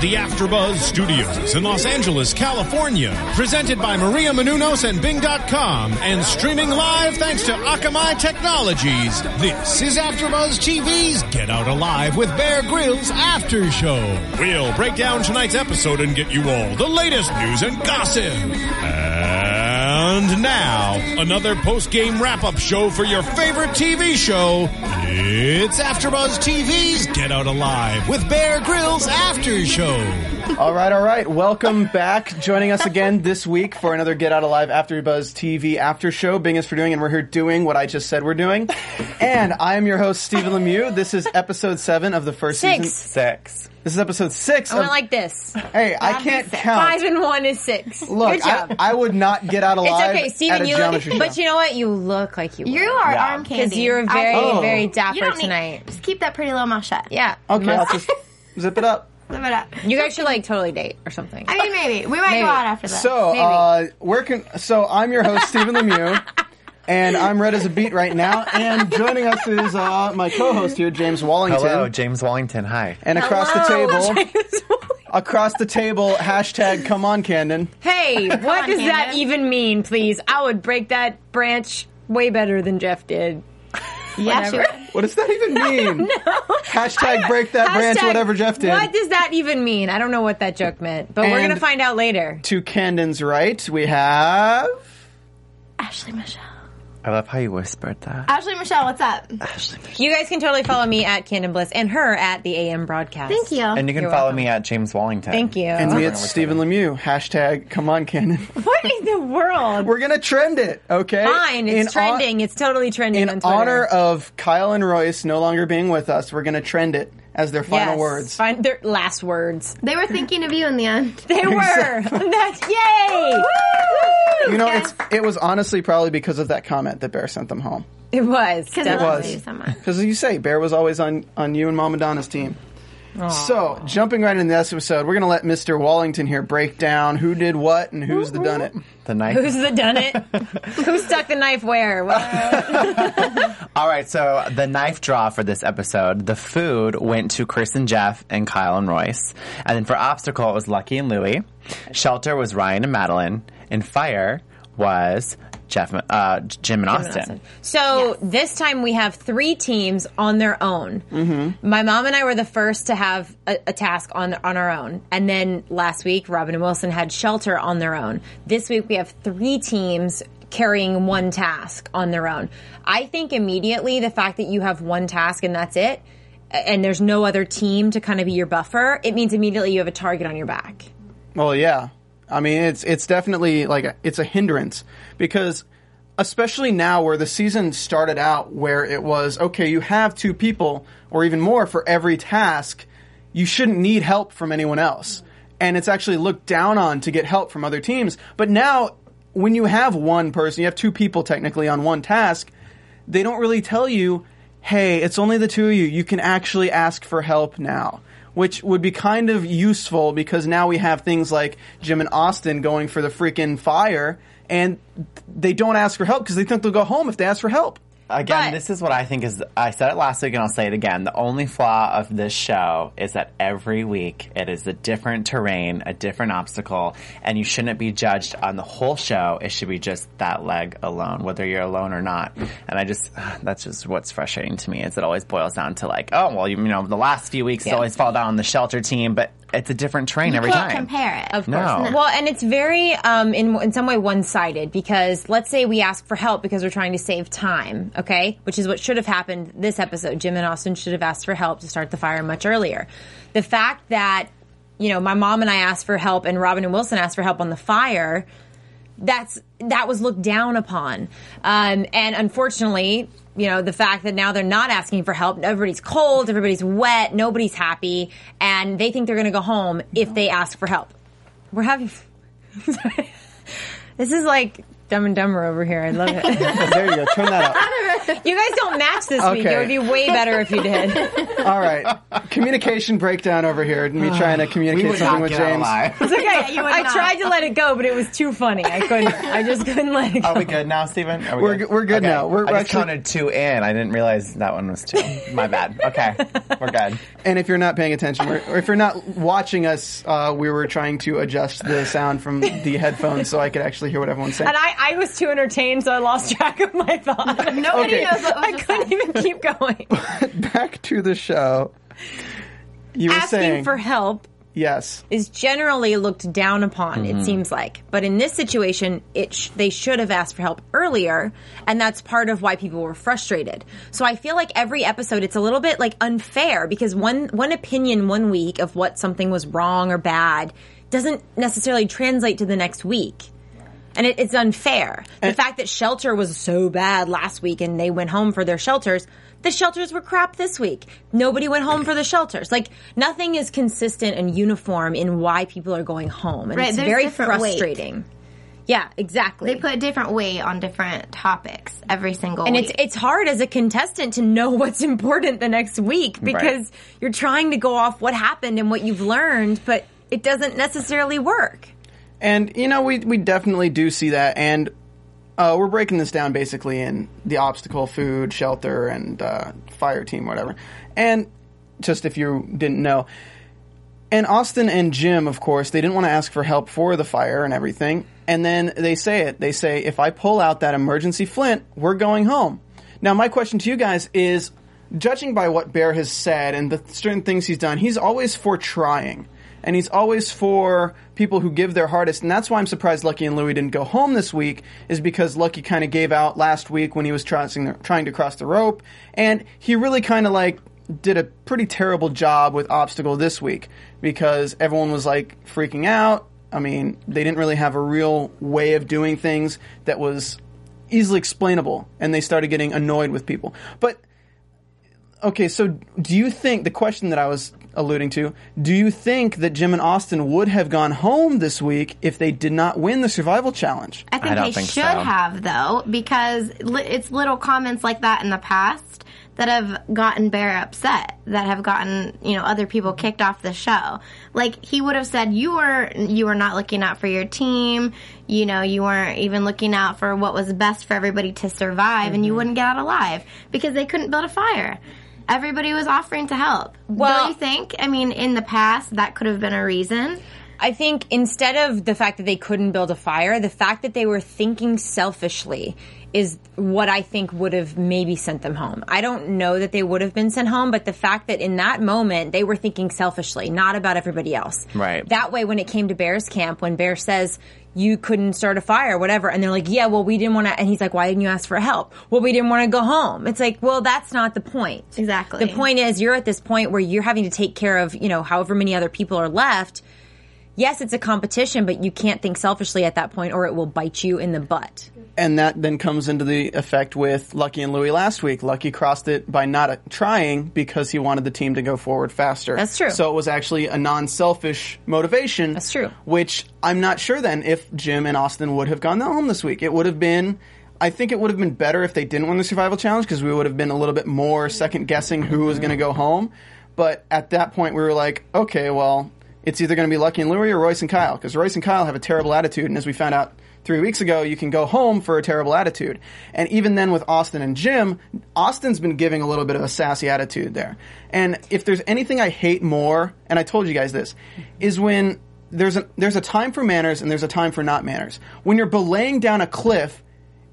The AfterBuzz Studios in Los Angeles, California, presented by Maria Menounos and Bing.com, and streaming live thanks to Akamai Technologies. This is AfterBuzz TV's Get Out Alive with Bear Grylls After Show. We'll break down tonight's episode and get you all the latest news and gossip. And now, another post-game wrap-up show for your favorite TV show. It's AfterBuzz TV's Get Out Alive with Bear Grylls After Show. All right, all right. Welcome back. Joining us again this week for another Get Out Alive After Buzz TV after show. Bing is for doing, and we're here doing what I just said we're doing. And I am your host, Stephen Lemieux. This is episode seven of the first Six. season. Six. This is episode six. I went of- like this. hey, I can't count. Five and one is six. Look, Good job. I, I would not get out alive. it's okay, at Steven. You look, geometry show. but you know what? You look like you. You are Yeah. arm candy. because you're very, Oh. very You dapper don't need- tonight. Just keep that pretty little mouth shut. Yeah. okay, I'll just zip it up. Live it up. You guys should like totally date or something. I mean, maybe we might Maybe. go out after that. So, Maybe. uh, where can, so I'm your host, Stephen Lemieux, and I'm red as a beet right now. And joining us is uh, my co-host here, James Wallington. Hello, James Wallington. Hi. And across the Hello, table, across the table, hashtag come on, Camden. hey, what on, does that Candace. even mean? Please, I would break that branch way better than Jeff did. yeah, sure. What does that even mean? Hashtag break that branch, whatever Jeff did. What does that even mean? I don't know what that joke meant, but we're gonna find out later. To Camden's right, we have. Ashley Michelle. I love how you whispered that. Ashley Michelle, what's up? Ashley Michelle. You guys can totally follow me at Candon Bliss and her at the AM broadcast. Thank you. And you can You're follow welcome. me at James Wallington. Thank you. And me, We're it's Stephen Lemieux. Hashtag come on, Camden. What in the world? We're gonna trend it, okay? Fine, it's In hon- trending. it's totally trending in on Twitter. honor of Kyle and Royce no longer being with us, we're gonna trend it as their final Yes, words. Fin- their last words. They were thinking of you in the end. They were. That's yay. You know, it's it was honestly probably because of that comment that Bear sent them home. It was. Because I definitely. was. you so much. Because you say, Bear was always on, on you and Mama Donna's team. So, jumping right into this episode, we're going to let Mr. Wallington here break down who did what and who's the done it. The knife. Who's the done it? Who stuck the knife where? All right, so the knife draw for this episode, the food went to Chris and Jeff and Kyle and Royce. And then for obstacle, it was Lucky and Louie. Shelter was Ryan and Madeline. And fire was Jeff, uh, Jim and Austin. So this time we have three teams on their own. Mm-hmm. My mom and I were the first to have a, a task on on our own, and then last week Robin and Wilson had shelter on their own. This week we have three teams carrying one task on their own. I think immediately the fact that you have one task and that's it, and there's no other team to kind of be your buffer, it means immediately you have a target on your back. Well, yeah. I mean, it's it's definitely like a, it's a hindrance because especially now where the season started out where it was okay, you have two people or even more for every task, you shouldn't need help from anyone else. And it's actually looked down on to get help from other teams. But now when you have one person, you have two people technically on one task, they don't really tell you, hey, it's only the two of you. You can actually ask for help now. Which would be kind of useful because now we have things like Jim and Austin going for the freaking fire and they don't ask for help because they think they'll go home if they ask for help. Again, But- this is what I think is. I said it last week and I'll say it again. The only flaw of this show is that every week it is a different terrain, a different obstacle, and you shouldn't be judged on the whole show. It should be just that leg alone, whether you're alone or not. And I just, that's just what's frustrating to me is it always boils down to like, oh, well, you, you know, the last few weeks Yeah. always fall down on the shelter team, but it's a different terrain You every can't time. compare it. Of course. No. Well, and it's very, um, in in some way, one sided because let's say we ask for help because we're trying to save time, okay, which is what should have happened this episode. Jim and Austin should have asked for help to start the fire much earlier. The fact that you know my mom and I asked for help and Robin and Wilson asked for help on the fire. That's that was looked down upon, um, and unfortunately, you know the fact that now they're not asking for help. Everybody's cold, everybody's wet, nobody's happy, and they think they're going to go home if they ask for help. We're having. This is like Dumb and Dumber over here. I love it. There you go. Turn that up. you guys don't match this week. It would be way better if you did. All right. Communication breakdown over here. Me trying to communicate would something not with get James. alive. It's okay. you I not. tried to let it go, but it was too funny. I couldn't. I just couldn't let it go. Are we good now, Steven? Are we We're good- we're good now. We're- I we're just actually- counted two in. I didn't realize that one was two. My bad. Okay, we're good. And if you're not paying attention, we're, or if you're not watching us, uh, we were trying to adjust the sound from the headphones so I could actually hear what everyone's saying. And I, I was too entertained, so I lost track of my thought. Nobody Okay. knows what was I just couldn't said. even keep going. Back to the show. You were Asking saying for help yes. is generally looked down upon. It mm-hmm. seems like, but in this situation, it sh- they should have asked for help earlier, and that's part of why people were frustrated. So I feel like every episode, it's a little bit like unfair because one one opinion one week of what something was wrong or bad doesn't necessarily translate to the next week. And it, it's unfair. The fact that shelter was so bad last week and they went home for their shelters, the shelters were crap this week. Nobody went home for the shelters. Like nothing is consistent and uniform in why people are going home, and Right, it's very different weight. frustrating. Yeah, exactly. They put a different weight on different topics every single and week. it's it's hard as a contestant to know what's important the next week because you're trying to go off what happened and what you've learned, but it doesn't necessarily work. And you know, we we definitely do see that, and uh, we're breaking this down basically in the obstacle, food, shelter, and uh, fire team, whatever. And just if you didn't know, and Austin and Jim, of course, they didn't want to ask for help for the fire and everything. And then they say it. They say, if I pull out that emergency flint, we're going home. Now, my question to you guys is judging by what Bear has said and the certain things he's done, he's always for trying. And he's always for people who give their hardest. And that's why I'm surprised Lucky and Louie didn't go home this week, is because Lucky kind of gave out last week when he was trying, trying to cross the rope. And he really kind of like did a pretty terrible job with obstacle this week because everyone was like freaking out. I mean, they didn't really have a real way of doing things that was easily explainable, and they started getting annoyed with people. But okay, so do you think the question that I was alluding to? Do you think that Jim and Austin would have gone home this week if they did not win the survival challenge? I think I they think should so. have though, because li- it's little comments like that in the past that have gotten Bear upset, that have gotten you know other people kicked off the show. Like he would have said, "You were you were not looking out for your team. You know, you weren't even looking out for what was best for everybody to survive, and you mm-hmm. wouldn't get out alive because they couldn't build a fire." Everybody was offering to help. Well- Don't you think? I mean, in the past, that could have been a reason. I think instead of the fact that they couldn't build a fire, the fact that they were thinking selfishly is what I think would have maybe sent them home. I don't know that they would have been sent home, but the fact that in that moment they were thinking selfishly, not about everybody else. Right. That way, when it came to Bear's camp, when Bear says, you couldn't start a fire, whatever. And they're like, yeah, well, we didn't want to. And he's like, why didn't you ask for help? Well, we didn't want to go home. It's like, well, that's not the point. Exactly. The point is, you're at this point where you're having to take care of, you know, however many other people are left. Yes, it's a competition, but you can't think selfishly at that point or it will bite you in the butt. And that then comes into the effect with Lucky and Louie last week. Lucky crossed it by not trying because he wanted the team to go forward faster. That's true. So it was actually a non-selfish motivation. That's true. Which I'm not sure then if Jim and Austin would have gone home this week. It would have been. I think it would have been better if they didn't win the survival challenge because we would have been a little bit more second guessing who was going to go home. But at that point, we were like, okay, well, it's either going to be Lucky and Louie or Royce and Kyle because Royce and Kyle have a terrible attitude, and as we found out three weeks ago, you can go home for a terrible attitude. And even then, with Austin and Jim, Austin's been giving a little bit of a sassy attitude there. And if there's anything I hate more, and I told you guys this, is when there's a there's a time for manners and there's a time for not manners. When you're belaying down a cliff,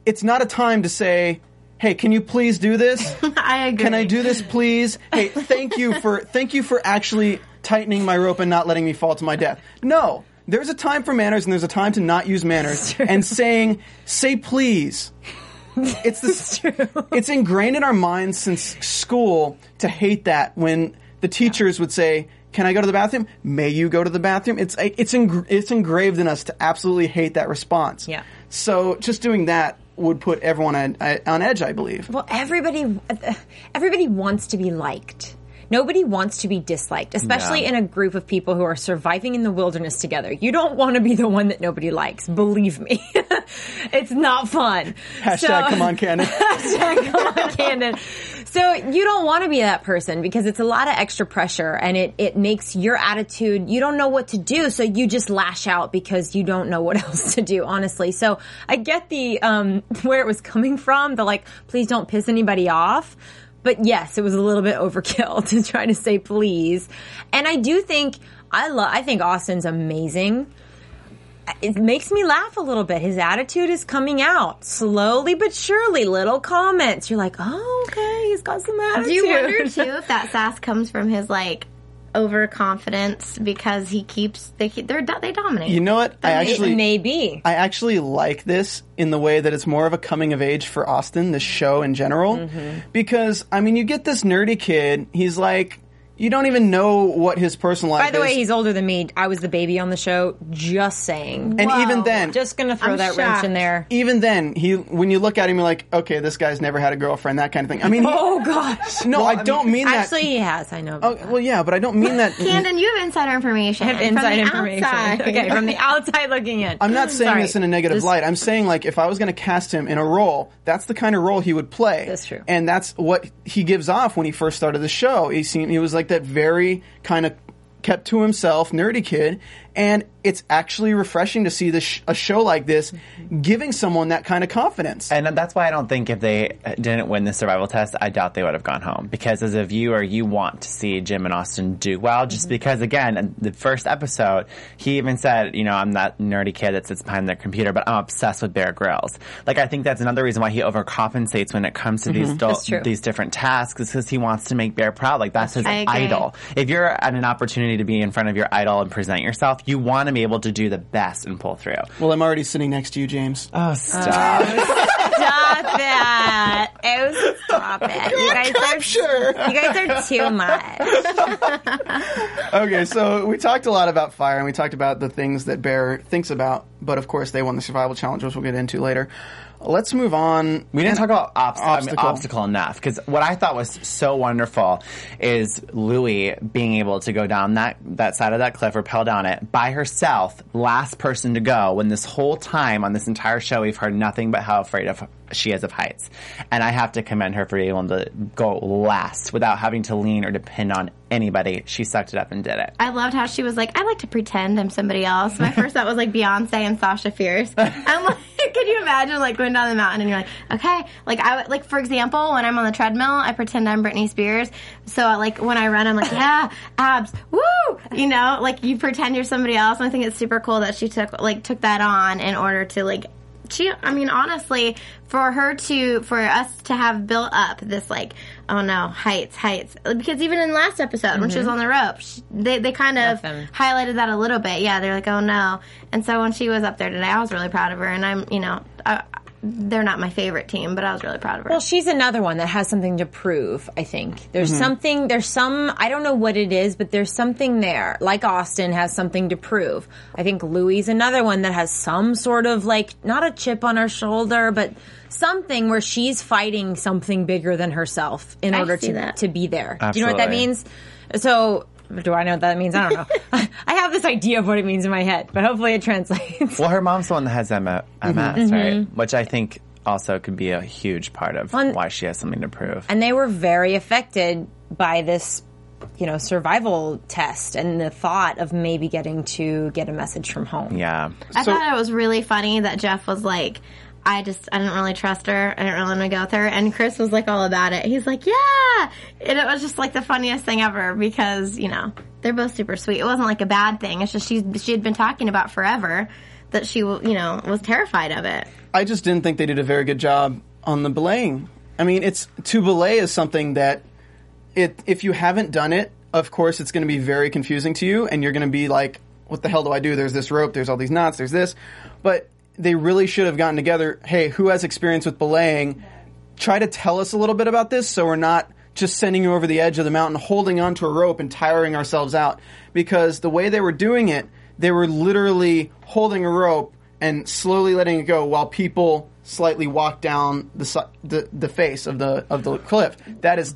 it's not a time to say. Hey, can you please do this? I agree. Can I do this, please? Hey, thank you for thank you for actually tightening my rope and not letting me fall to my death. No, there's a time for manners and there's a time to not use manners. And saying say please. It's this. It's ingrained in our minds since school to hate that when the teachers would say. Can I go to the bathroom? May you go to the bathroom? It's it's it's engraved in us to absolutely hate that response. Yeah. So just doing that would put everyone on, on edge, I believe. Well, everybody, uh, everybody wants to be liked. Nobody wants to be disliked, especially in a group of people who are surviving in the wilderness together. You don't want to be the one that nobody likes. Believe me, it's not fun. Hashtag So- come on, Camden. Hashtag come on, Camden. So you don't want to be that person because it's a lot of extra pressure and it, it makes your attitude, you don't know what to do. So you just lash out because you don't know what else to do, honestly. So I get the, um, where it was coming from, the like, please don't piss anybody off. But yes, it was a little bit overkill to try to say please. And I do think, I love, I think Austin's amazing it makes me laugh a little bit. His attitude is coming out slowly but surely. Little comments. You're like, oh, okay, he's got some attitude. Do you wonder too if that sass comes from his like overconfidence because he keeps they keep, they're they dominate. You know what? I actually it may be. I actually like this in the way that it's more of a coming of age for Austin, this show in general. Mm-hmm. Because, I mean, you get this nerdy kid, he's like, you don't even know what his personal life is. By the is. way, he's older than me. I was the baby on the show. Just saying. and Whoa. even then, Just gonna throw I'm that wrench in there. even then, he when you look at him, you're like, okay, this guy's never had a girlfriend, that kind of thing. I mean, he, Oh gosh. no, I don't mean that. Actually, he has. I know. oh, that. well, yeah, but I don't mean that. Camden, you have insider information. I have inside information. outside. Okay, from the outside looking in. I'm not saying Sorry. this in a negative Just- light. I'm saying like if I was going to cast him in a role, that's the kind of role he would play. That's true. And that's what he gives off when he first started the show. He seemed he was like that very kind of kept to himself, nerdy kid, and it's actually refreshing to see this sh- a show like this giving someone that kind of confidence. And that's why I don't think if they didn't win the survival test, I doubt they would have gone home. Because as a viewer, you want to see Jim and Austin do well. Just mm-hmm. because, again, in the first episode, he even said, you know, I'm that nerdy kid that sits behind their computer, but I'm obsessed with Bear Grylls. Like, I think that's another reason why he overcompensates when it comes to these mm-hmm. do- these different tasks, is because he wants to make Bear proud. Like, that's his idol. If you're at an opportunity to be in front of your idol and present yourself, you want to be able to do the best and pull through. well, I'm already sitting next to you, James. Oh, stop. Uh, Stop that. Oh, stop it. You guys are sure. you guys are too much. okay, so we talked a lot about fire and we talked about the things that Bear thinks about, but of course they won the survival challenge, which we'll get into later. Let's move on. We didn't talk about obst- I mean, Obstacle. obstacle enough because what I thought was so wonderful is Louie being able to go down that that side of that cliff, rappel down it by herself, last person to go. When this whole time on this entire show, we've heard nothing but how afraid of she is of heights, and I have to commend her for being able to go last without having to lean or depend on anybody. She sucked it up and did it. I loved how she was like, I like to pretend I'm somebody else. My first thought was like Beyonce and Sasha Fierce. I'm like, could you imagine like going down the mountain and you're like, okay, like I would- like for example, when I'm on the treadmill, I pretend I'm Britney Spears. So like when I run, I'm like, yeah, abs, woo, you know, like you pretend you're somebody else. And I think it's super cool that she took like took that on in order to like she i mean honestly for her to for us to have built up this like oh no heights heights. Because even in the last episode when she was mm-hmm. on the rope she, they, they kind of highlighted that a little bit. Yeah they're like oh no. And so when she was up there today i was really proud of her. And i'm you know I, they're not my favorite team but i was really proud of her Well, she's another one that has something to prove, I think. There's mm-hmm. something, there's some, I don't know what it is, but there's something there. Like Austin has something to prove. I think Louie's another one that has some sort of like, not a chip on her shoulder, but something where she's fighting something bigger than herself in I order to, that. to be there. Do you know what that means? So, do I know what that means? I don't know. I have this idea of what it means in my head, but hopefully it translates. Well, her mom's the one that has M- MS, Mm-hmm. right? Which I think also could be a huge part of On- why she has something to prove. and they were very affected by this you know survival test and the thought of maybe getting to get a message from home yeah. I So- thought it was really funny that Jeff was like, I just, I didn't really trust her. I didn't really want to go with her. And Chris was like all about it. He's like, yeah. And it was just like the funniest thing ever because, you know, they're both super sweet. It wasn't like a bad thing. It's just she, she had been talking about forever that she, you know, was terrified of it. I just didn't think they did a very good job on the belaying. I mean, it's to belay is something that it if you haven't done it, of course it's going to be very confusing to you and you're going to be like what the hell do I do? There's this rope, there's all these knots, there's this. But they really should have gotten together, hey, who has experience with belaying? Try to tell us a little bit about this so we're not just sending you over the edge of the mountain holding onto a rope and tiring ourselves out because the way they were doing it, they were literally holding a rope and slowly letting it go while people slightly walk down the the, the face of the of the cliff. That is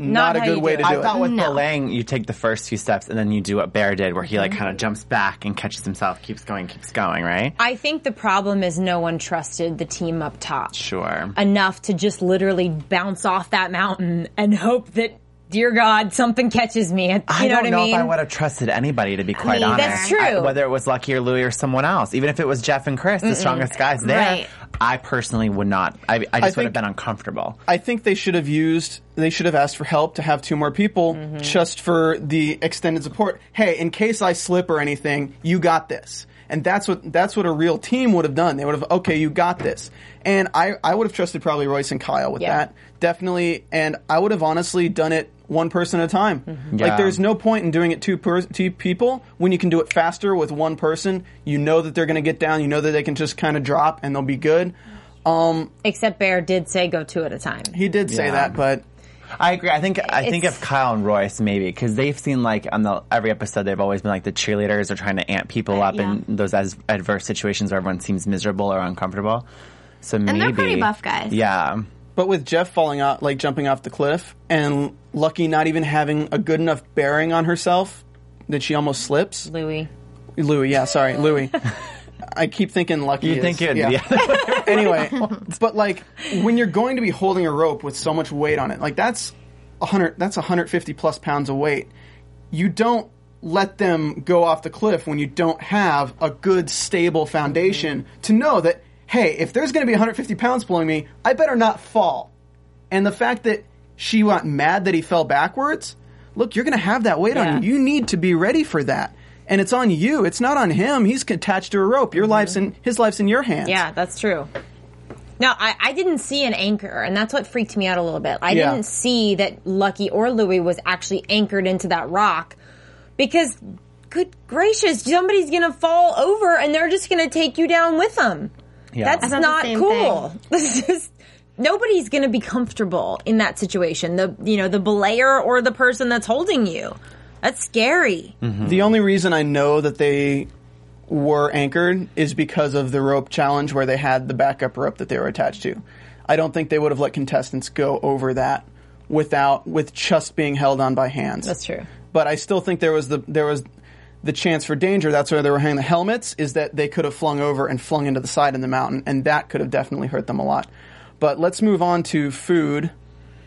not, a good you way do to it. do I thought with No. belaying, you take the first few steps and then you do what Bear did, where he like kind of mm-hmm. jumps back and catches himself, keeps going, keeps going, right? I think the problem is no one trusted the team up top Sure. enough to just literally bounce off that mountain and hope that, dear God, something catches me. You I know don't what know I mean? if I would have trusted anybody to be quite mean, honest. that's true. I- whether it was Lucky or Louie or someone else, even if it was Jeff and Chris, the strongest guys there, Right. I personally would not. I, I just would think- have been uncomfortable. I think they should have used, they should have asked for help to have two more people mm-hmm. just for the extended support. Hey, in case I slip or anything, you got this. And that's what, that's what a real team would have done. They would have, okay, you got this. And I, I would have trusted probably Royce and Kyle with Yeah. that. Definitely. And I would have honestly done it one person at a time. Yeah. Like there's no point in doing it two, per- two people when you can do it faster with one person. You know that they're going to get down. You know that they can just kind of drop and they'll be good. Um, Except Bear did say go two at a time. He did say Yeah. that, but I agree. I think I think It's- of Kyle and Royce maybe because they've seen like on the every episode they've always been like the cheerleaders are trying to amp people uh, up yeah. in those as, adverse situations where everyone seems miserable or uncomfortable. So maybe and they're pretty buff guys. Yeah, But with Jeff falling out, like jumping off the cliff, and Lucky not even having a good enough bearing on herself that she almost slips. Louis. Louis, yeah, sorry, Louis. I keep thinking Lucky. you is- think it? yeah. Yeah. anyway, but like when you're going to be holding a rope with so much weight on it, like that's a hundred, that's 150 plus pounds of weight. You don't let them go off the cliff when you don't have a good stable foundation mm-hmm. to know that hey, if there's going to be 150 pounds pulling me, I better not fall. And the fact that she got mad that he fell backwards, look, you're going to have that weight Yeah. on you. You need to be ready for that. And it's on you. It's not on him. He's attached to a rope. Your life's in his life's in your hands. Yeah, that's true. No, I, I didn't see an anchor, and that's what freaked me out a little bit. I Yeah. didn't see that Lucky or Louis was actually anchored into that rock because, good gracious, somebody's going to fall over and they're just going to take you down with them. Yeah. That's I thought the not cool. This is nobody's going to be comfortable in that situation. The you know the belayer or the person that's holding you. That's scary. Mm-hmm. The only reason I know that they were anchored is because of the rope challenge where they had the backup rope that they were attached to. I don't think they would have let contestants go over that without with just being held on by hands. That's true. But I still think there was the there was the chance for danger. That's why they were hanging the helmets. Is that they could have flung over and flung into the side of the mountain, and that could have definitely hurt them a lot. But let's move on to food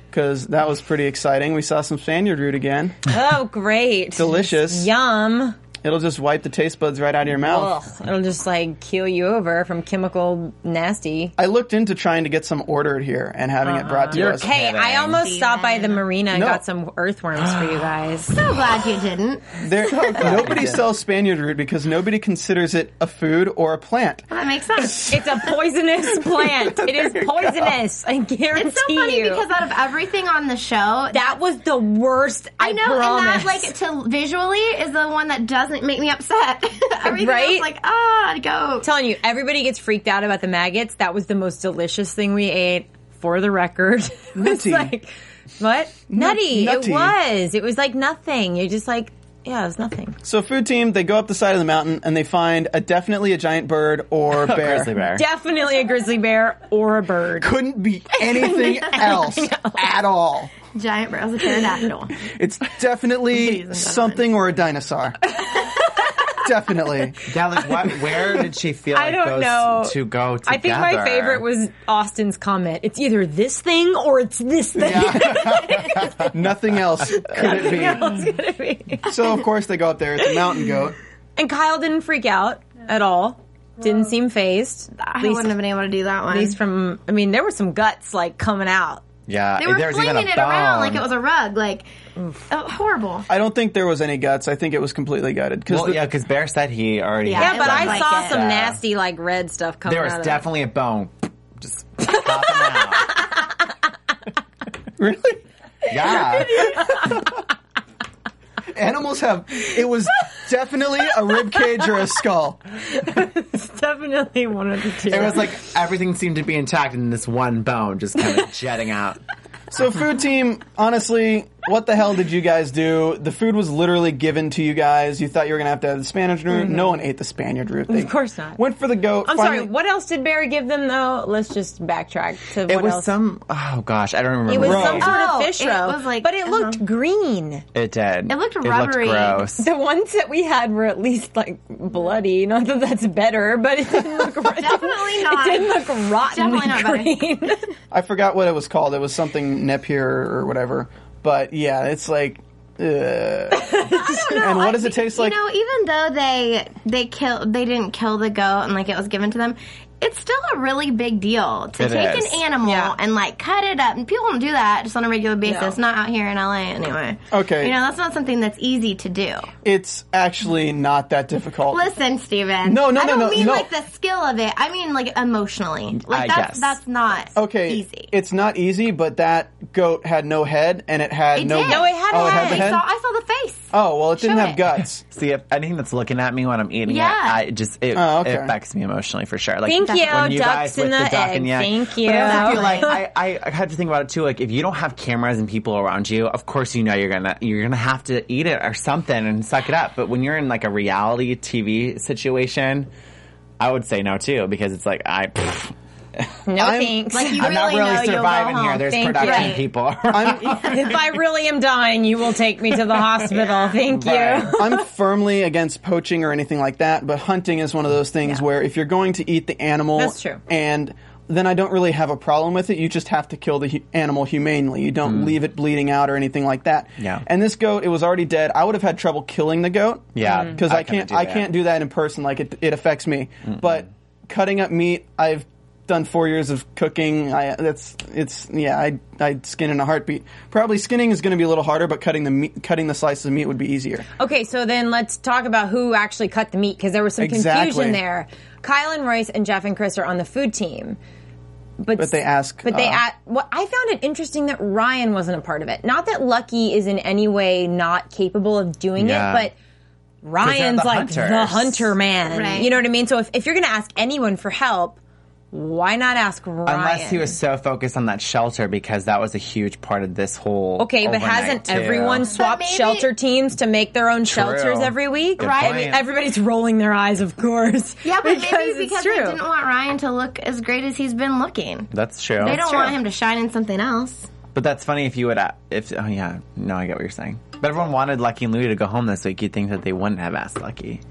because that was pretty exciting. We saw some Spaniard root again. Oh, great. Delicious. Yum. It'll just wipe the taste buds right out of your mouth. Ugh, it'll just like keel you over from chemical nasty. I looked into trying to get some ordered here and having it brought to uh-uh. You're us. Hey, kidding. I almost stopped by the marina and No. got some earthworms for you guys. So glad you didn't. There, nobody sells Spaniard root because nobody considers it a food or a plant. That makes sense. It's a poisonous plant. It is poisonous. I guarantee It's so funny you. because out of everything on the show, that was the worst. I, I know, promise. and that like to visually is the one that doesn't make me upset. Everything Right? else, like ah, go. I'm telling you, everybody gets freaked out about the maggots. That was the most delicious thing we ate. For the record, it was Nutty. like what nutty? nutty. It was. It was like nothing. You're just like yeah, it was nothing. So, food team, they go up the side of the mountain and they find a definitely a giant bird or bear. grizzly bear. Definitely a grizzly bear or a bird. Couldn't be anything else at all. Giant brows of pterodactyl. It's definitely something or a dinosaur. Definitely. Yeah, like what? Where did she feel I like don't those know. to go together? I think my favorite was Austin's comment. It's either this thing or it's this thing. Nothing else could it be. It's gonna be. So, of course, they go up there. It's a mountain goat. And Kyle didn't freak out at all. Didn't seem phased. At I least, wouldn't have been able to do that one. at least from. I mean, there were some guts like coming out. Yeah, they were there was even flinging a it around like it was a rug. Like oh, horrible. I don't think there was any guts. I think it was completely gutted. Cause Well, the- yeah, because Bear said he already. Yeah, had Yeah, but I like saw it. some Yeah. nasty like red stuff coming There was out of definitely a bone. Just popping out. Really? Yeah. Animals have. It was definitely a rib cage or a skull. it. Definitely one of the two. It was like everything seemed to be intact, and this one bone just kind of jetting out. So, food team, honestly, what the hell did you guys do? The food was literally given to you guys. You thought you were gonna have to have the Spanish root. No one ate the Spaniard root. They Mm-hmm. Of course not. Went for the goat. I'm Finally- sorry. What else did Barry give them though? Let's just backtrack to what It what was else. some. Oh gosh, I don't remember. it was Roe. some sort Oh, of fish it roe, was like- but it looked uh-huh. green. It did. It looked It rubbery. looked gross. The ones that we had were at least like bloody. Not that that's better, but it didn't look rotten. Definitely not. It didn't look rotten Definitely not green. I forgot what it was called. It was something Napier or whatever. But yeah, it's like. Uh, and what does it taste like? You know, even though they they kill they didn't kill the goat and like it was given to them, it's still a really big deal to It take is. an animal Yeah. and like cut it up. And people don't do that just on a regular basis. No. Not out here in LA anyway. Okay. you know that's not something that's easy to do. it's actually not that difficult. Listen, Steven. No, no, no. I no, don't no, mean no. like the skill of it. I mean like emotionally. Like I that's guess. that's not Okay, easy. it's not easy, but that goat had no head and it had It no. did. No, it had a oh, it had head. the I head. saw I saw the face. Oh well, it didn't Show have it. guts. See, if anything that's looking at me when I'm eating Yeah. it, I just it, Oh, okay. it affects me emotionally for sure. Like Thank you, when you ducks guys in with the duck egg. and. Thank you. But I also feel like I, I, I had to think about it too. Like if you don't have cameras and people around you, of course you know you're gonna you're gonna have to eat it or something and suck it up. But when you're in like a reality TV situation, I would say no too because it's like I. pff, No I'm- thanks. Like you I'm not really really know surviving here. There's Thank you. production Right. people. if I really am dying, you will take me to the hospital. Thank you. I'm firmly against poaching or anything like that, but hunting is one of those things Yeah. where if you're going to eat the animal, That's true. and then I don't really have a problem with it. You just have to kill the hu- animal humanely. You don't mm. leave it bleeding out or anything like that. Yeah. And this goat, it was already dead. I would have had trouble killing the goat. Yeah, mm. Because I I, can't. do I that. can't do that in person. Like it, it affects me. But cutting up meat, I've done four years of cooking. I that's it's yeah. I I'd skin in a heartbeat. Probably skinning is going to be a little harder, but cutting the meat, cutting the slices of meat would be easier. Okay, so then let's talk about who actually cut the meat because there was some Exactly. confusion there. Kyle and Royce and Jeff and Chris are on the food team. But, But they ask, But they uh, at what I found it interesting that Ryan wasn't a part of it. Not that Lucky is in any way not capable of doing Yeah. it, but Ryan's the like the hunter man. Right. You know what I mean? So if, if you're going to ask anyone for help, why not ask Ryan? Unless he was so focused on that shelter because that was a huge part of this whole. Okay, but hasn't too. everyone swapped maybe- shelter teams to make their own shelters every week? Good Right. I mean, point. everybody's rolling their eyes, of course. Yeah, but because maybe because true. they didn't want Ryan to look as great as he's been looking. That's true. They don't want him to shine in something else. But that's funny if you would. If oh yeah, no, I get what you're saying. But everyone wanted Lucky and Louie to go home this week. You'd think that they wouldn't have asked Lucky.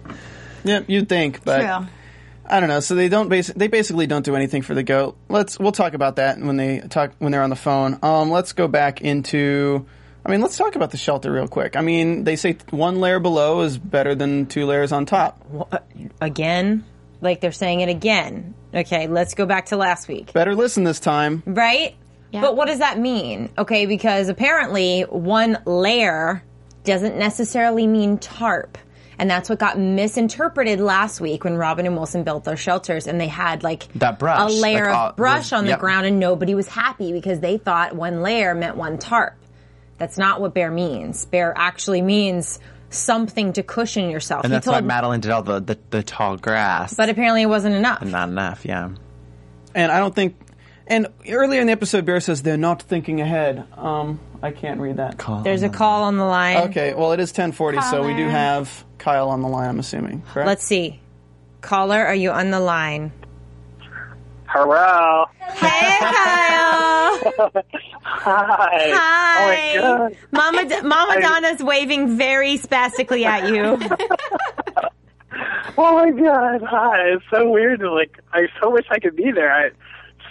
Yeah, you'd think, but True. I don't know. So they don't basi- they basically don't do anything for the goat. Let's we'll talk about that when they talk when they're on the phone. Um, let's go back into. I mean, let's talk about the shelter real quick. I mean, they say one layer below is better than two layers on top. again, like they're saying it again. Okay, let's go back to last week. Better listen this time. Right? Yeah. But what does that mean? Okay, because apparently one layer doesn't necessarily mean tarp. And that's what got misinterpreted last week when Robin and Wilson built their shelters and they had like That brush, a layer like, of all- brush on the yep. ground and nobody was happy because they thought one layer meant one tarp. That's not what bear means. Bear actually means something to cushion yourself. And He that's why Madeline did all the, the, the tall grass. but apparently it wasn't enough. not enough, yeah. And I don't think. And earlier in the episode, Bear says they're not thinking ahead. Um, I can't read that. There's a call on the line. Okay, well it is ten forty, so we do have Kyle on the line. I'm assuming. Correct? Let's see. Caller, are you on the line? Hello. Hey, Kyle. Hi. Hi. Oh my god. Mama, D- Mama I- Donna's waving very spastically at you. Oh my god. Hi. It's so weird. Like I so wish I could be there. I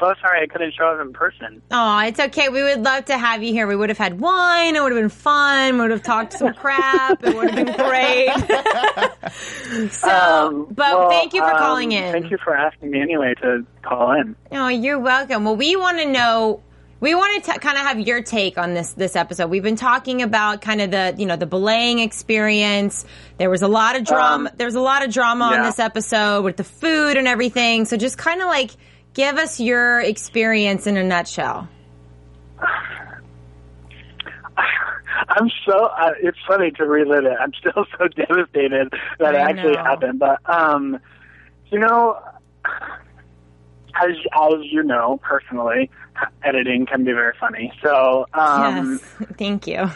so sorry I couldn't show up in person. Oh, it's okay. We would love to have you here. We would have had wine. It would have been fun. We would have talked some crap. It would have been great. so, Um, but well, thank you for um, calling in. Thank you for asking me anyway to call in. Oh, you're welcome. Well, we want to know. We want to kind of have your take on this this episode. We've been talking about kind of the you know the belaying experience. There was a lot of drama. Um, there was a lot of drama on this episode with the food and everything. So just kind of like give us your experience in a nutshell. I'm so. Uh, it's funny to relive it. I'm still so devastated that it actually know. happened. But um, you know, as as you know personally, editing can be very funny. So um, yes, thank you.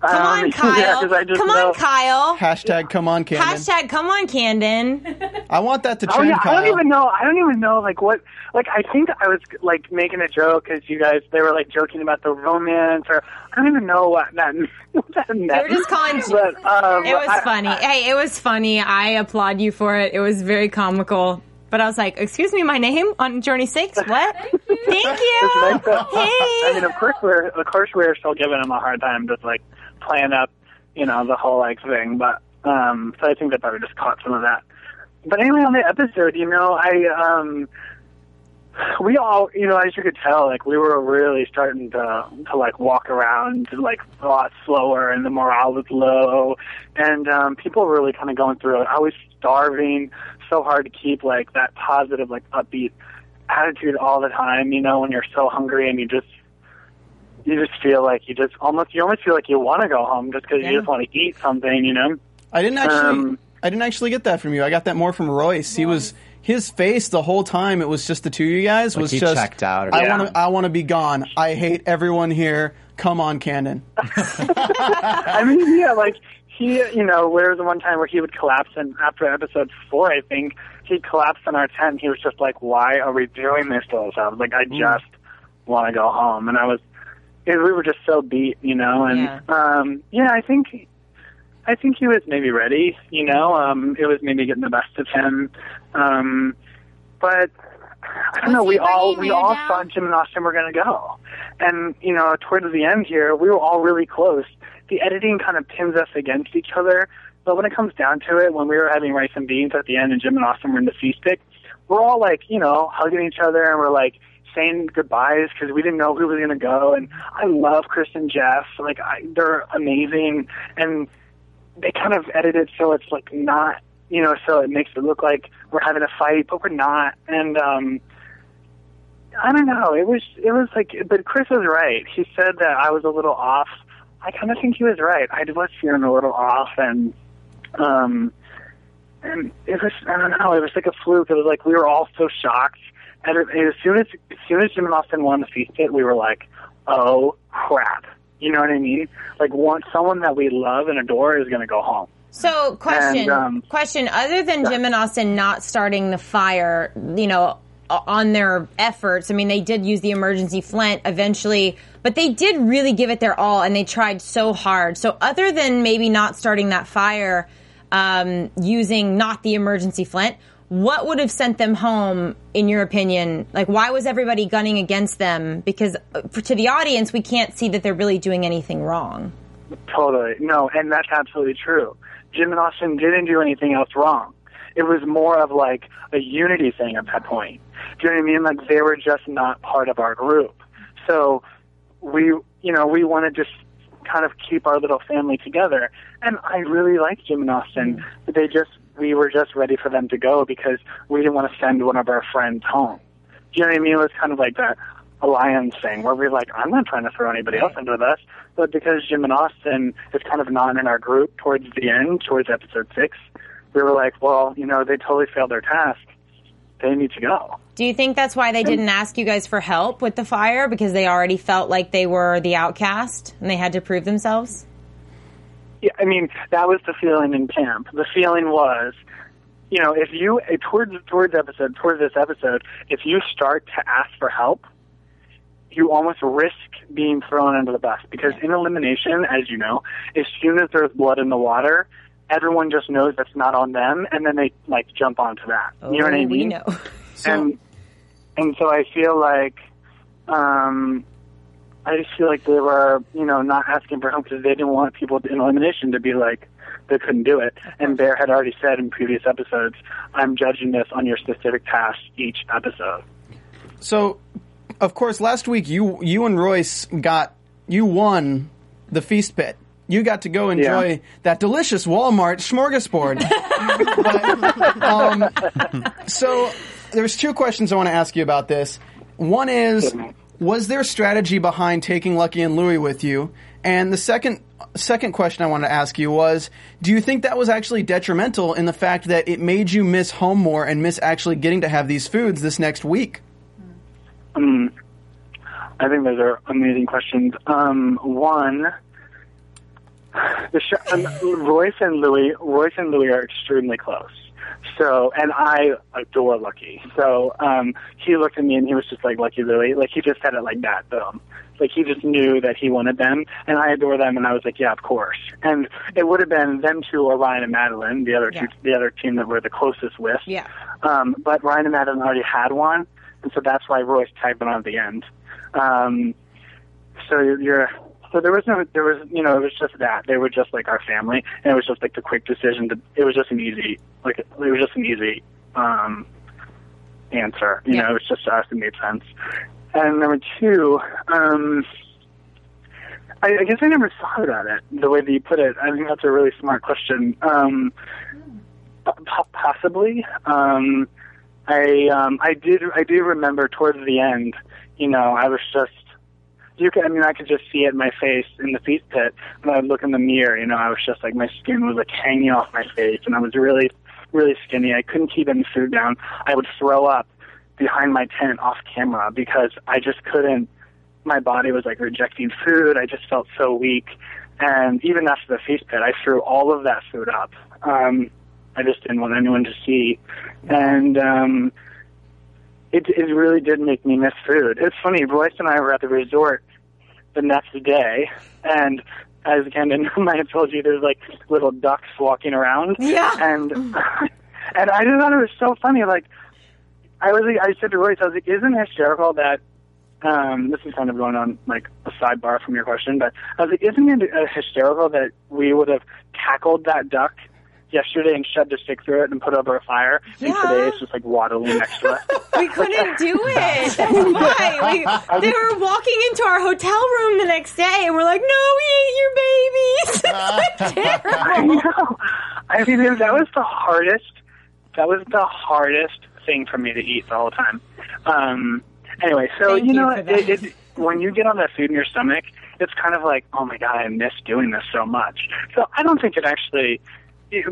Come Um, on, yeah, I just Come know- on, Kyle. Hashtag come on, Camden. Hashtag come on, Camden. I want that to Oh trend, yeah, I don't even know. I don't even know like what. Like I think I was like making a joke because you guys they were like joking about the romance, or I don't even know what that what that meant. They were just calling. But, um, it was I- funny. hey, it was funny. I applaud you for it. It was very comical. But I was like, "Excuse me, my name on Journey Six? What? Thank you. It's nice that- I mean, of course we're of course we're still giving him a hard time, just like playing up, you know, the whole like thing. But um, so I think they probably just caught some of that. But anyway, on the episode, you know, I um, we all, you know, as you could tell, like we were really starting to to like walk around like a lot slower, and the morale was low, and um, people were really kind of going through it. I was starving so hard to keep like that positive, like upbeat attitude all the time. You know, when you're so hungry and you just you just feel like you just almost you almost feel like you want to go home just because Yeah. you just want to eat something. You know. I didn't actually. Um, I didn't actually get that from you. I got that more from Royce. He was his face the whole time. It was just the two of you guys. Like was he just checked out or I something. want to. I want to be gone. I hate everyone here. Come on, Camden. I mean, yeah, like he, you know, there was the one time where he would collapse, and after episode four, I think he collapsed in our tent. And he was just like, "Why are we doing this to ourselves? Like, I just want to go home." And I was, it, we were just so beat, you know. And Yeah. um, yeah, I think, I think he was maybe ready, you know. Um, it was maybe getting the best of him, um, but. I don't Was know. We all we all down? thought Jim and Austin were going to go, and you know, towards the end here, we were all really close. The editing kind of pins us against each other, but when it comes down to it, when we were having rice and beans at the end, and Jim and Austin were in the feast pit, we're all like, you know, hugging each other, and we're like saying goodbyes because we didn't know who was going to go. And I love Chris and Jeff; like, I, they're amazing, and they kind of edited so it's like not you know so it makes it look like we're having a fight but we're not. And um i don't know. It was it was like but chris was right. He said that i was a little off. I kind of think he was right. I was feeling a little off and um and it was i don't know it was like a fluke. It was like we were all so shocked and as soon as as soon as jim and austin won the feast pit we were like oh crap you know what i mean like one someone that we love and adore is going to go home So, question, And, um, question. Other than Jim and Austin not starting the fire, you know, on their efforts, I mean, they did use the emergency flint eventually, but they did really give it their all, and they tried so hard. So, other than maybe not starting that fire, um, using not the emergency flint, what would have sent them home, in your opinion? Like, why was everybody gunning against them? Because uh, to the audience, we can't see that they're really doing anything wrong. Totally. No, and that's absolutely true. Jim and Austin didn't do anything else wrong. It was more of like a unity thing at that point. Do you know what I mean? Like they were just not part of our group. So we, you know, we want to just kind of keep our little family together. And I really like Jim and Austin. But they just, we were just ready for them to go because we didn't want to send one of our friends home. Do you know what I mean? It was kind of like that alliance thing where we're like, I'm not trying to throw anybody else into this. But because Jim and Austin is kind of not in our group towards the end, towards episode six, we were like, well, you know, they totally failed their task. They need to go. Do you think that's why they didn't ask you guys for help with the fire because they already felt like they were the outcast and they had to prove themselves? Yeah, I mean, that was the feeling in camp. The feeling was, you know, if you eh, towards towards episode towards this episode, if you start to ask for help, you almost risk being thrown under the bus because in elimination, as you know, as soon as there's blood in the water, everyone just knows that's not on them, and then they like jump onto that. you know what I Oh, mean? We know. and and so I feel like um, I just feel like they were, you know, not asking for help because they didn't want people in elimination to be like they couldn't do it. And Bear had already said in previous episodes, "I'm judging this on your specific task each episode." So, of course, last week you you and Royce got you won the feast pit. You got to go enjoy Yeah. that delicious Walmart smorgasbord. But, um, so, there's two questions I want to ask you about this. One is, was there strategy behind taking Lucky and Louie with you? And the second second question I wanted to ask you was, do you think that was actually detrimental in the fact that it made you miss home more and miss actually getting to have these foods this next week? Um, I think those are amazing questions. Um, one, the show, um, Royce and Louis, Royce and Louis are extremely close. So, and I adore Lucky. So, um, he looked at me and he was just like Lucky Louie. Like he just said it like that, boom. Like he just knew that he wanted them, and I adore them, and I was like, yeah, of course. And it would have been them two or Ryan and Madeline, the other Yeah. two, the other team that we're the closest with. Yeah. Um, but Ryan and Madeline already had one, and so that's why Royce tagged them on at the end. Um, so you're, you're so there was no there was you know it was just that they were just like our family, and it was just like the quick decision to it was just an easy like it was just an easy um, answer. You Yeah. know, it was just us. It made sense. And number two, um, I, I guess I never thought about it the way that you put it. I think that's a really smart question. Um, po- po- possibly. Um, I um, I did I do remember towards the end. You know, I was just you could I mean I could just see it in my face in the feast pit when I would look in the mirror. You know, I was just like my skin was like hanging off my face, and I was really really skinny. I couldn't keep any food down. I would throw up behind my tent off camera because I just couldn't. My body was like rejecting food. I just felt so weak. And even after the feast pit, I threw all of that food up. Um, I just didn't want anyone to see. And um, it, it really did make me miss food. It's funny, Royce and I were at the resort the next day, and as Camden might have told you, there's like little ducks walking around. Yeah. And and I just thought it was so funny. Like I was, like, I said to Royce, I was like, "Isn't it hysterical that?" Um, this is kind of going on like a sidebar from your question, but I was like, "Isn't it hysterical that we would have tackled that duck yesterday and shoved a stick through it and put it over a fire, and Yeah. today it's just like waddling next to us?" We couldn't do it. That's why. We, they were walking into our hotel room the next day, and we're like, "No, we ate your babies." It's like I know. I mean, that was the hardest. That was the hardest thing for me to eat the whole time. Um, anyway, so Thank you you know, that. it, it, when you get on that food in your stomach, it's kind of like, oh my god, I miss doing this so much. So I don't think it actually.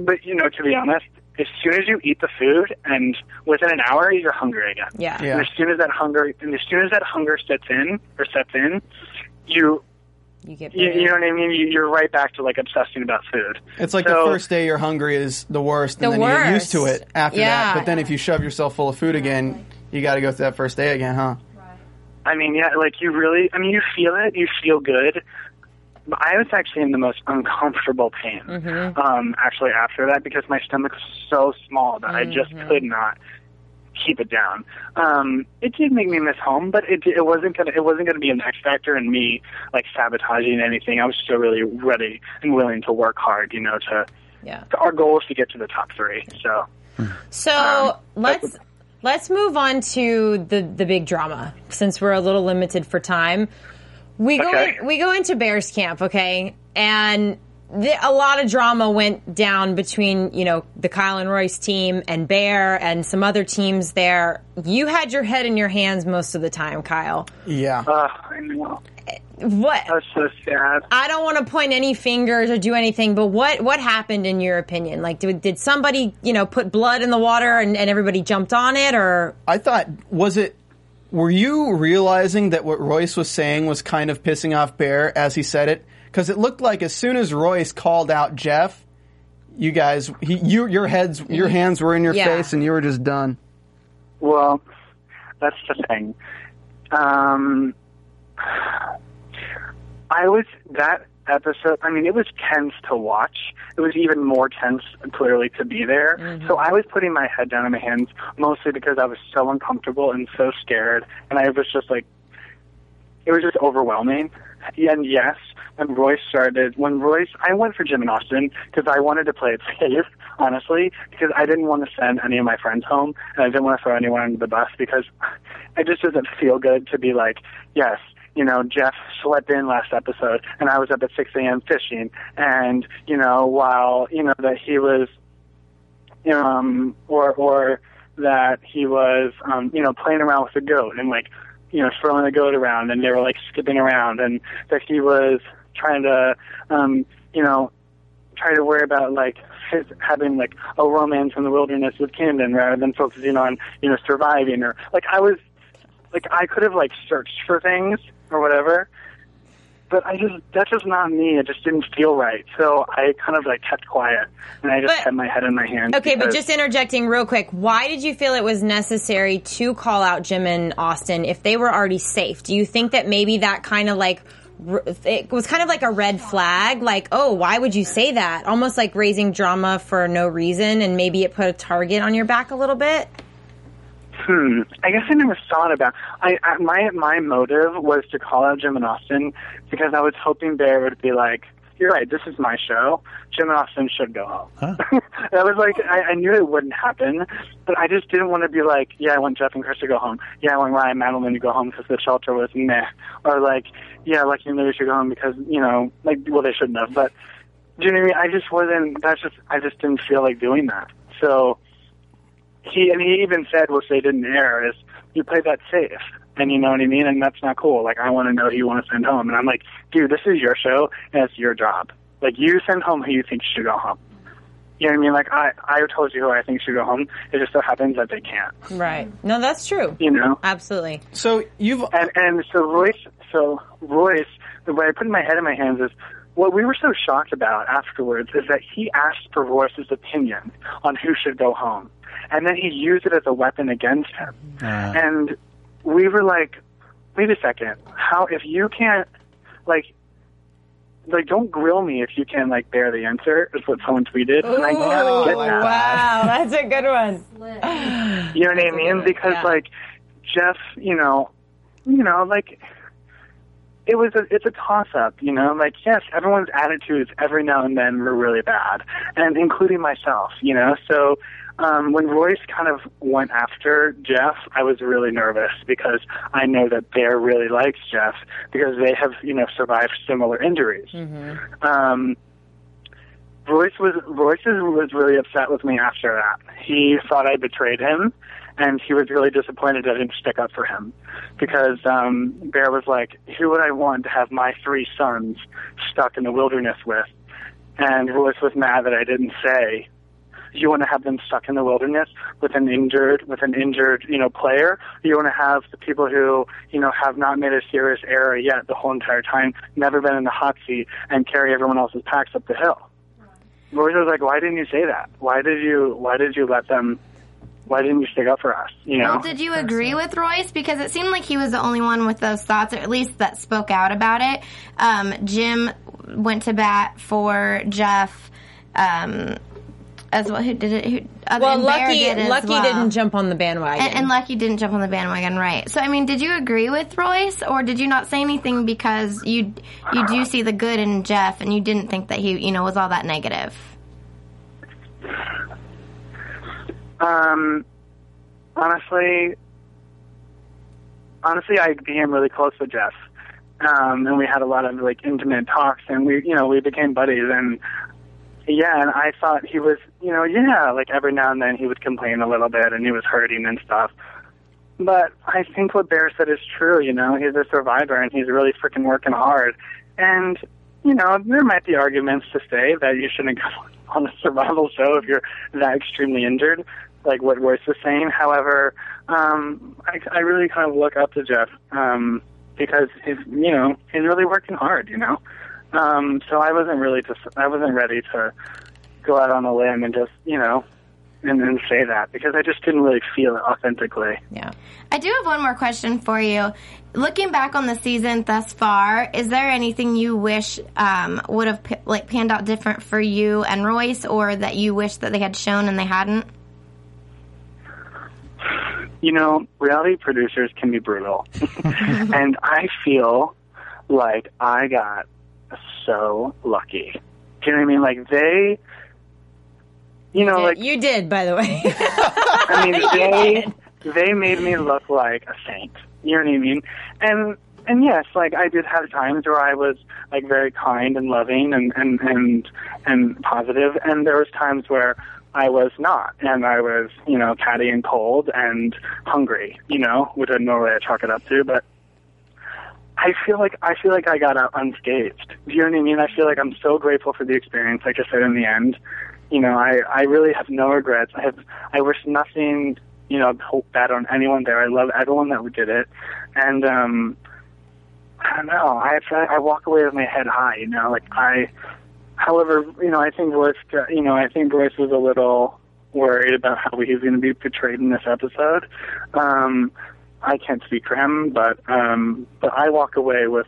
But you know, to be honest, as soon as you eat the food, and within an hour, you're hungry again. Yeah. Yeah. And as soon as that hunger, and as soon as that hunger sets in or sets in, you You get you, you know what I mean? You, you're right back to like obsessing about food. It's like So- the first day you're hungry is the worst, and The then you get used to it after Yeah. that. But then if you shove yourself full of food again, you got to go through that first day again, huh? I mean, yeah, like you really, I mean, you feel it, you feel good. I was actually in the most uncomfortable pain, um, actually after that because my stomach was so small that I just could not keep it down. Um, it did make me miss home, but it it wasn't gonna it wasn't gonna be an X factor in me like sabotaging anything. I was still really ready and willing to work hard, you know. To Yeah. our goal is to get to the top three. So So Um, let's let's move on to the the big drama since we're a little limited for time. We go in, we go into Bears camp, okay, and the, a lot of drama went down between you know the Kyle and Royce team and Bear and some other teams there. You had your head in your hands most of the time, Kyle. Yeah. uh, I know What? that's so sad. I don't want to point any fingers or do anything, but what what happened in your opinion? Like, did, did somebody you know put blood in the water and, and everybody jumped on it, or I thought, was it? Were you realizing that what Royce was saying was kind of pissing off Bear as he said it? Because it looked like as soon as Royce called out Jeff, you guys, he, you, your heads, your hands were in your Yeah. face, and you were just done. Well, that's the thing. Um, I was that episode. I mean, it was tense to watch. It was even more tense, clearly, to be there. Mm-hmm. So I was putting my head down in my hands mostly because I was so uncomfortable and so scared, and I was just like, it was just overwhelming. And yes, when Royce started, when Royce, I went for Jim and Austin because I wanted to play it safe, honestly, because I didn't want to send any of my friends home, and I didn't want to throw anyone under the bus because it just doesn't feel good to be like, yes, you know, Jeff slept in last episode, and I was up at 6 a.m. fishing, and you know, while you know that he was, um, or or that he was, um, you know, playing around with the goat and like you know, throwing the goat around and they were like skipping around and that he was trying to, um, you know, try to worry about like his, having like a romance in the wilderness with Camden rather than focusing on, you know, surviving or like I was, like I could have like searched for things or whatever. but I just that's just not me. It just didn't feel right. So I kind of like kept quiet and I just But- had my head in my hands. Okay, but just interjecting real quick, why did you feel it was necessary to call out Jim and Austin if they were already safe? Do you think that maybe that kind of like it was kind of like a red flag, like, oh, why would you say that? Almost like raising drama for no reason, and maybe it put a target on your back a little bit. Hmm. I guess I never thought about. I, I my my motive was to call out Jim and Austin because I was hoping Bear would be like, "You're right. This is my show. Jim and Austin should go home." that was like I, I knew it wouldn't happen, but I just didn't want to be like, "Yeah, I want Jeff and Chris to go home. Yeah, I want Ryan Madeline to go home because the shelter was meh," or like, "Yeah, Lucky and Louie should go home because you know, like, well, they shouldn't have." But do you know what I mean? I just wasn't. That's just. I just didn't feel like doing that. So he and he even said, which they didn't air, is you play that safe. And you know what I mean? And that's not cool. Like I want to know who you want to send home. And I'm like, dude, this is your show and it's your job. Like you send home who you think should go home. You know what I mean? Like I, I told you who I think should go home. It just so happens that they can't. Right. No, that's true. You know? Absolutely. So you've And and so Royce, so Royce, the way I put my head in my hands is what we were so shocked about afterwards is that he asked for Royce's opinion on who should go home, and then he used it as a weapon against him. Uh. And we were like, wait a second, how if you can't like. Like, don't grill me if you can't like bear the answer. Is what someone tweeted, and I kind of get that. Wow, that's a good one. You know what I mean? Because Yeah. like Jeff, you know, you know, like it was a it's a toss up, you know. Like yes, everyone's attitudes every now and then were really bad, and including myself, you know. So um, when Royce kind of went after Jeff, I was really nervous because I know that Bear really likes Jeff because they have you know survived similar injuries. Um, Royce was Royce was really upset with me after that. He thought I betrayed him, and he was really disappointed that I didn't stick up for him because um, Bear was like, "Who would I want to have my three sons stuck in the wilderness with?" And Royce was mad that I didn't say. You want to have them stuck in the wilderness with an injured, with an injured, you know, player. You want to have the people who, you know, have not made a serious error yet the whole entire time, never been in the hot seat, and carry everyone else's packs up the hill. Royce was like, "Why didn't you say that? Why did you? Why did you let them? Why didn't you stick up for us? You know?" Well, did you agree with Royce? Because it seemed like he was the only one with those thoughts, or at least that spoke out about it. Um, Jim went to bat for Jeff. Um, as well, who did it? Who, uh, Well, Lucky did Lucky well. didn't jump on the bandwagon. And, and Lucky didn't jump on the bandwagon, right? So, I mean, did you agree with Royce, or did you not say anything because you you do see the good in Jeff, and you didn't think that he, you know, was all that negative? Um, honestly, honestly, I became really close with Jeff, um, and we had a lot of like intimate talks, and we, you know, we became buddies, and yeah, and I thought he was, you know, yeah, like every now and then he would complain a little bit, and he was hurting and stuff. But I think what Bear said is true. You know, he's a survivor, and he's really freaking working hard, and you know, there might be arguments to say that you shouldn't go on a survival show if you're that extremely injured, like what Royce was saying. However, um, I, I really kind of look up to Jeff um, because he's, you know, he's really working hard. You know, um, so I wasn't really just, I wasn't ready to go out on a limb and just, you know, and, and say that because I just didn't really feel it authentically. yeah. I do have one more question for you. Looking back on the season thus far, is there anything you wish um, would have like panned out different for you and Royce, or that you wish that they had shown and they hadn't? You know, reality producers can be brutal. and I feel like I got so lucky. Do you know what I mean? Like they, you know, like you did, by the way. I mean, they they made me look like a saint. You know what I mean? And and yes, like I did have times where I was like very kind and loving and and and and positive, and there was times where I was not, and I was you know catty and cold and hungry. You know, which I normally I chalk it up to, but. I feel like I feel like I got out unscathed. Do you know what I mean? I feel like I'm so grateful for the experience. Like I said in the end, you know, I I really have no regrets. I have I wish nothing, you know, bad on anyone there. I love everyone that did it, and um, I don't know. I I walk away with my head high. You know, like I. However, you know, I think Royce. You know, I think Royce was a little worried about how he was going to be portrayed in this episode. Um, I can't speak for him, but um, but I walk away with,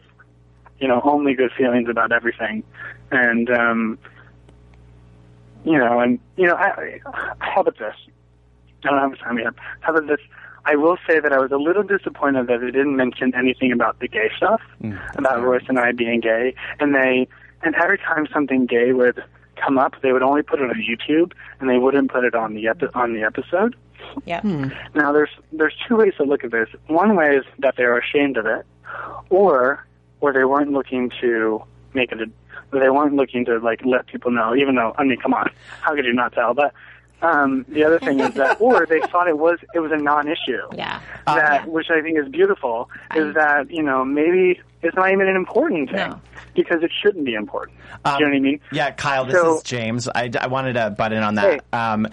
you know, only good feelings about everything, and um, you know, and you know, I, how about this? I don't have time yet. How about this? I will say that I was a little disappointed that they didn't mention anything about the gay stuff, about Royce and I being gay, and they, and every time something gay would come up, they would only put it on YouTube, and they wouldn't put it on the epi- on the episode. Yeah. Now, there's there's two ways to look at this. One way is that they are ashamed of it, or or they weren't looking to make it. A, they weren't looking to like let people know. Even though, I mean, come on, how could you not tell? But um, the other thing is that, or they thought it was it was a non-issue. Yeah. That, which I think is beautiful, is that you know maybe it's not even an important thing No. Because it shouldn't be important. Do you know what I mean? Yeah, Kyle, this So- is James. I, I wanted to butt in on that. Hey. Um,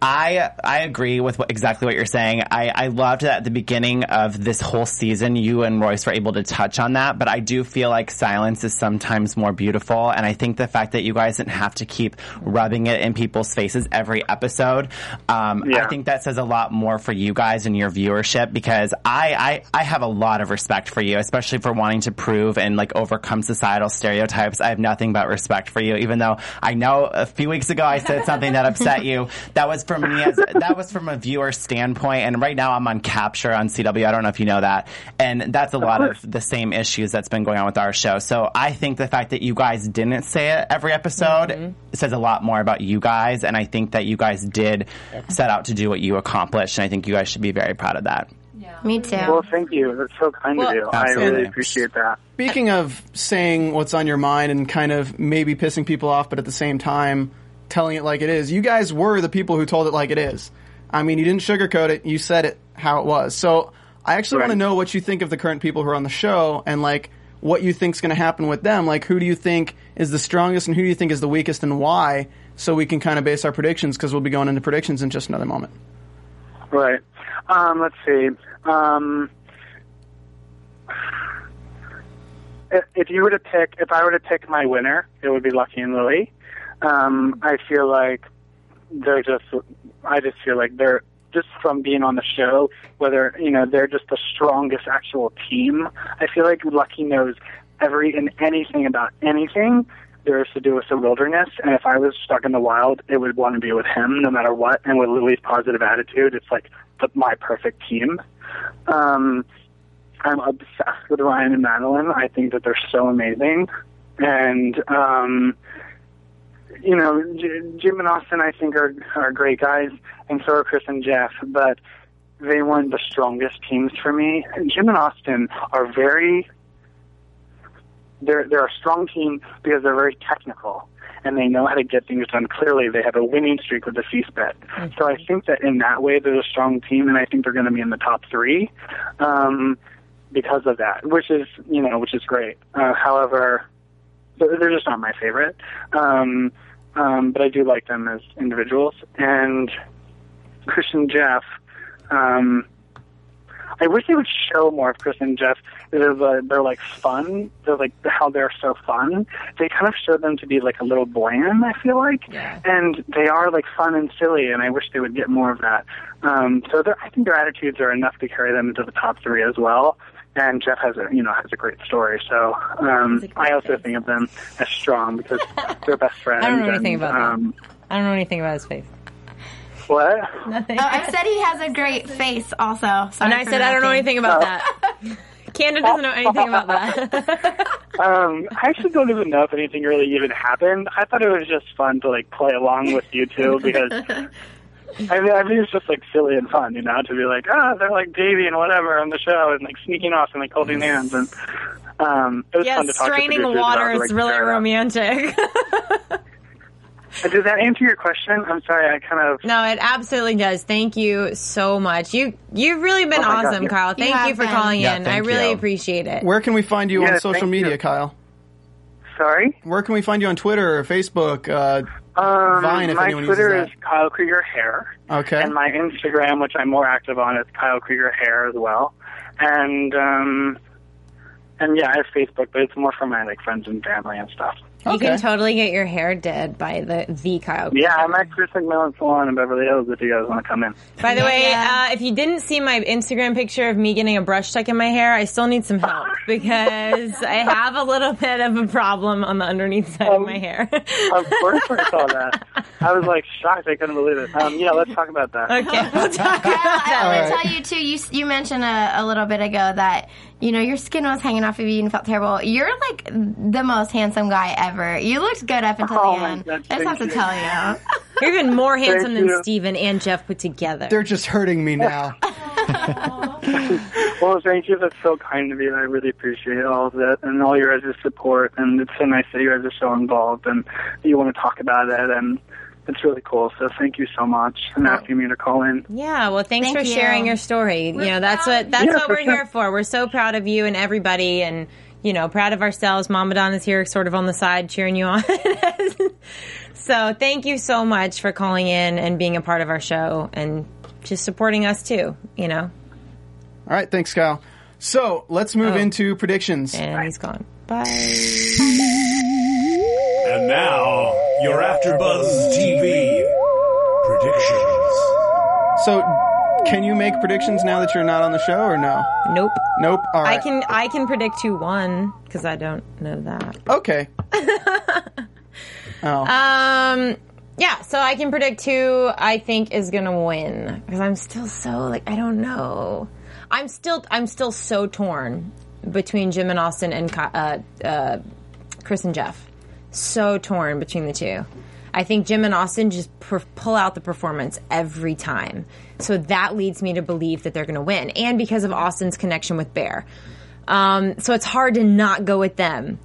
I I agree with what, exactly what you're saying. I, I loved that at the beginning of this whole season, you and Royce were able to touch on that, but I do feel like silence is sometimes more beautiful, and I think the fact that you guys didn't have to keep rubbing it in people's faces every episode, um, I think that says a lot more for you guys and your viewership because I, I, I have a lot of respect for you, especially for wanting to prove and like overcome societal stereotypes. I have nothing but respect for you, even though I know a few weeks ago I said something that upset you. That was from me as, that was from a viewer standpoint. And right now I'm on capture on CW. I don't know if you know that. And that's a lot course. of the same issues that's been going on with our show. So I think the fact that you guys didn't say it every episode mm-hmm. says a lot more about you guys. And I think that you guys did set out to do what you accomplished. And I think you guys should be very proud of that. Me too. Well, thank you. That's so kind Well- of you. I really appreciate that. Speaking of saying what's on your mind and kind of maybe pissing people off, but at the same time telling it like it is, you guys were the people who told it like it is. I mean, you didn't sugarcoat it; you said it how it was. So I actually want to know what you think of the current people who are on the show and like what you think's going to happen with them. Like, who do you think is the strongest and who do you think is the weakest and why? So we can kind of base our predictions because we'll be going into predictions in just another moment. Right. Um, let's see. Um, if, you were to pick, if I were to pick my winner, it would be Lucky and Lily. Um, I feel like they're just, I just feel like they're just from being on the show, whether you know they're just the strongest actual team. I feel like Lucky knows every and anything about anything there is to do with the wilderness. And if I was stuck in the wild, it would want to be with him no matter what. And with Lily's positive attitude, it's like the, my perfect team. Um, I'm obsessed with Ryan and Madeline. I think that they're so amazing. And, um, you know, J- Jim and Austin, I think, are, are great guys, and so are Chris and Jeff, but they weren't the strongest teams for me. Jim and Austin are very they're they're a strong team because they're very technical and they know how to get things done clearly. They have a winning streak with the feast pit. So I think that in that way they're a strong team and I think they're going to be in the top three um, because of that, which is you know which is great. Uh, however, they're they're just not my favorite. Um, um, but I do like them as individuals and Chris and Jeff. Um, I wish they would show more of Chris and Jeff. They're, the, they're like fun. They're like how they're so fun. They kind of show them to be like a little bland. I feel like, Yeah. and they are like fun and silly. And I wish they would get more of that. Um, so I think their attitudes are enough to carry them into the top three as well. And Jeff has a you know has a great story. So um, great I also face. think of them as strong because they're best friends. I don't know anything and, about um, I don't know anything about his face. What? Nothing. Oh, I said he has a great face also. and Sorry I said I don't know anything about that. Camden doesn't know anything about that. Um, I actually don't even know if anything really even happened. I thought it was just fun to like play along with you two because I mean, I mean it's just like silly and fun, you know, to be like, ah, they're like Davey and whatever on the show and like sneaking off and like holding hands and um, it was yeah, fun to talk to straining producers water about, like, is really romantic. Did that answer your question? I'm sorry, I kind of. no, it absolutely does. Thank you so much. You you've really been Oh my God, awesome, yeah. Kyle. Thank you, have for been. calling Yeah, in. I really you. appreciate it. Where can we find you Yeah, on social media, you. Kyle? Sorry. Where can we find you on Twitter or Facebook? Uh, Um, Vine, if my anyone Twitter uses is Kyle Krieger Hair. okay. And my Instagram, which I'm more active on, is Kyle Krieger Hair as well. And um, And yeah, I have Facebook, but it's more for my like friends and family and stuff. You Okay. can totally get your hair did by the the Kyle. Yeah, I'm at Chris McMillan Salon in Beverly Hills if you guys want to come in. By the way, Yeah. uh, if you didn't see my Instagram picture of me getting a brush tuck in my hair, I still need some help because I have a little bit of a problem on the underneath side of my hair. Of course I saw that. I was like shocked. I couldn't believe it. Um, yeah, let's talk about that. okay, we'll talk Well, about that. I want to tell you too. You you mentioned a, a little bit ago that you know your skin was hanging off of you and felt terrible. You're like the most handsome guy ever. You looked good up until Oh the end. God, I just have thank to tell you. You're even more handsome than you. Steven and Jeff put together. They're just hurting me now. Well, thank you. That's so kind of you. I really appreciate all of that and all your guys' support. And it's so nice that you guys are so involved and you want to talk about it. And it's really cool. So thank you so much and oh. asking me to call in. Yeah, well, thanks Thank for you. sharing your story. you know, that's what that's Yeah, what we're sure. here for. We're so proud of you and everybody, and you know, proud of ourselves. Mama Don is here, sort of on the side, cheering you on. so, thank you so much for calling in and being a part of our show and just supporting us too. You know, All right, thanks, Kyle. So let's move Oh. into predictions. and he's gone. Bye. And now, your AfterBuzz TV predictions. So, can you make predictions now that you're not on the show, or no? Nope. Nope. All right. I can I can predict who won because I don't know that. Okay. oh. Um, yeah, so I can predict who I think is gonna win because I'm still so like I don't know. I'm still I'm still so torn between Jim and Austin and uh, uh, Chris and Jeff. So torn between the two. I think Jim and Austin just per- pull out the performance every time. So that leads me to believe that they're going to win, and because of Austin's connection with Bear. Um, so it's hard to not go with them.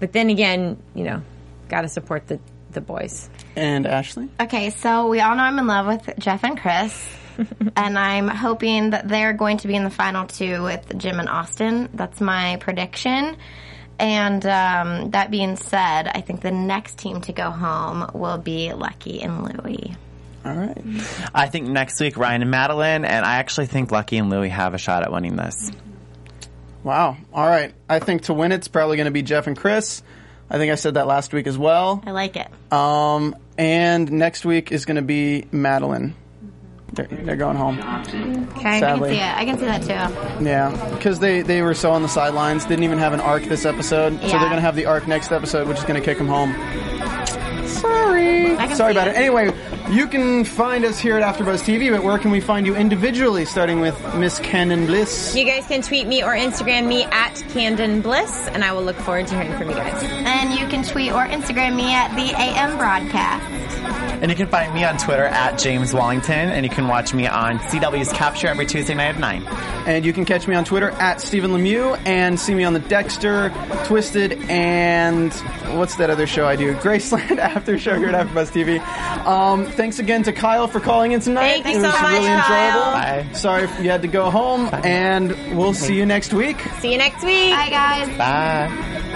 But then again, you know, got to support the the boys. and Ashley. Okay, so we all know I'm in love with Jeff and Chris. and I'm hoping that they're going to be in the final two with Jim and Austin. That's my prediction. And um, that being said, I think the next team to go home will be Lucky and Louie. All right. I think next week Ryan and Madeline, and I actually think Lucky and Louie have a shot at winning this. Wow. All right. I think to win it's probably going to be Jeff and Chris. I think I said that last week as well. I like it. Um, and next week is going to be Madeline. They're, they're going home. Okay. I can see it. I can see that too. Yeah, because they, they were so on the sidelines, didn't even have an arc this episode. So Yeah. they're going to have the arc next episode, which is going to kick them home. Sorry. I can Sorry see about it. it. Anyway, you can find us here at AfterBuzz TV, but where can we find you individually, starting with Miss Camden Bliss? You guys can tweet me or Instagram me at Camden Bliss, and I will look forward to hearing from you guys. And you can tweet or Instagram me at the AM broadcast. And you can find me on Twitter at James Wallington, and you can watch me on CW's Capture every Tuesday night at 9. And you can catch me on Twitter at Stephen Lemieux and see me on the Dexter, Twisted, and what's that other show I do? Graceland After Show here at AfterBuzz TV. Um, thanks again to Kyle for calling in tonight. Thank you it so was much, really Kyle. enjoyable. Bye. Sorry if you had to go home, and we'll see you next week. See you next week. Bye, guys. Bye.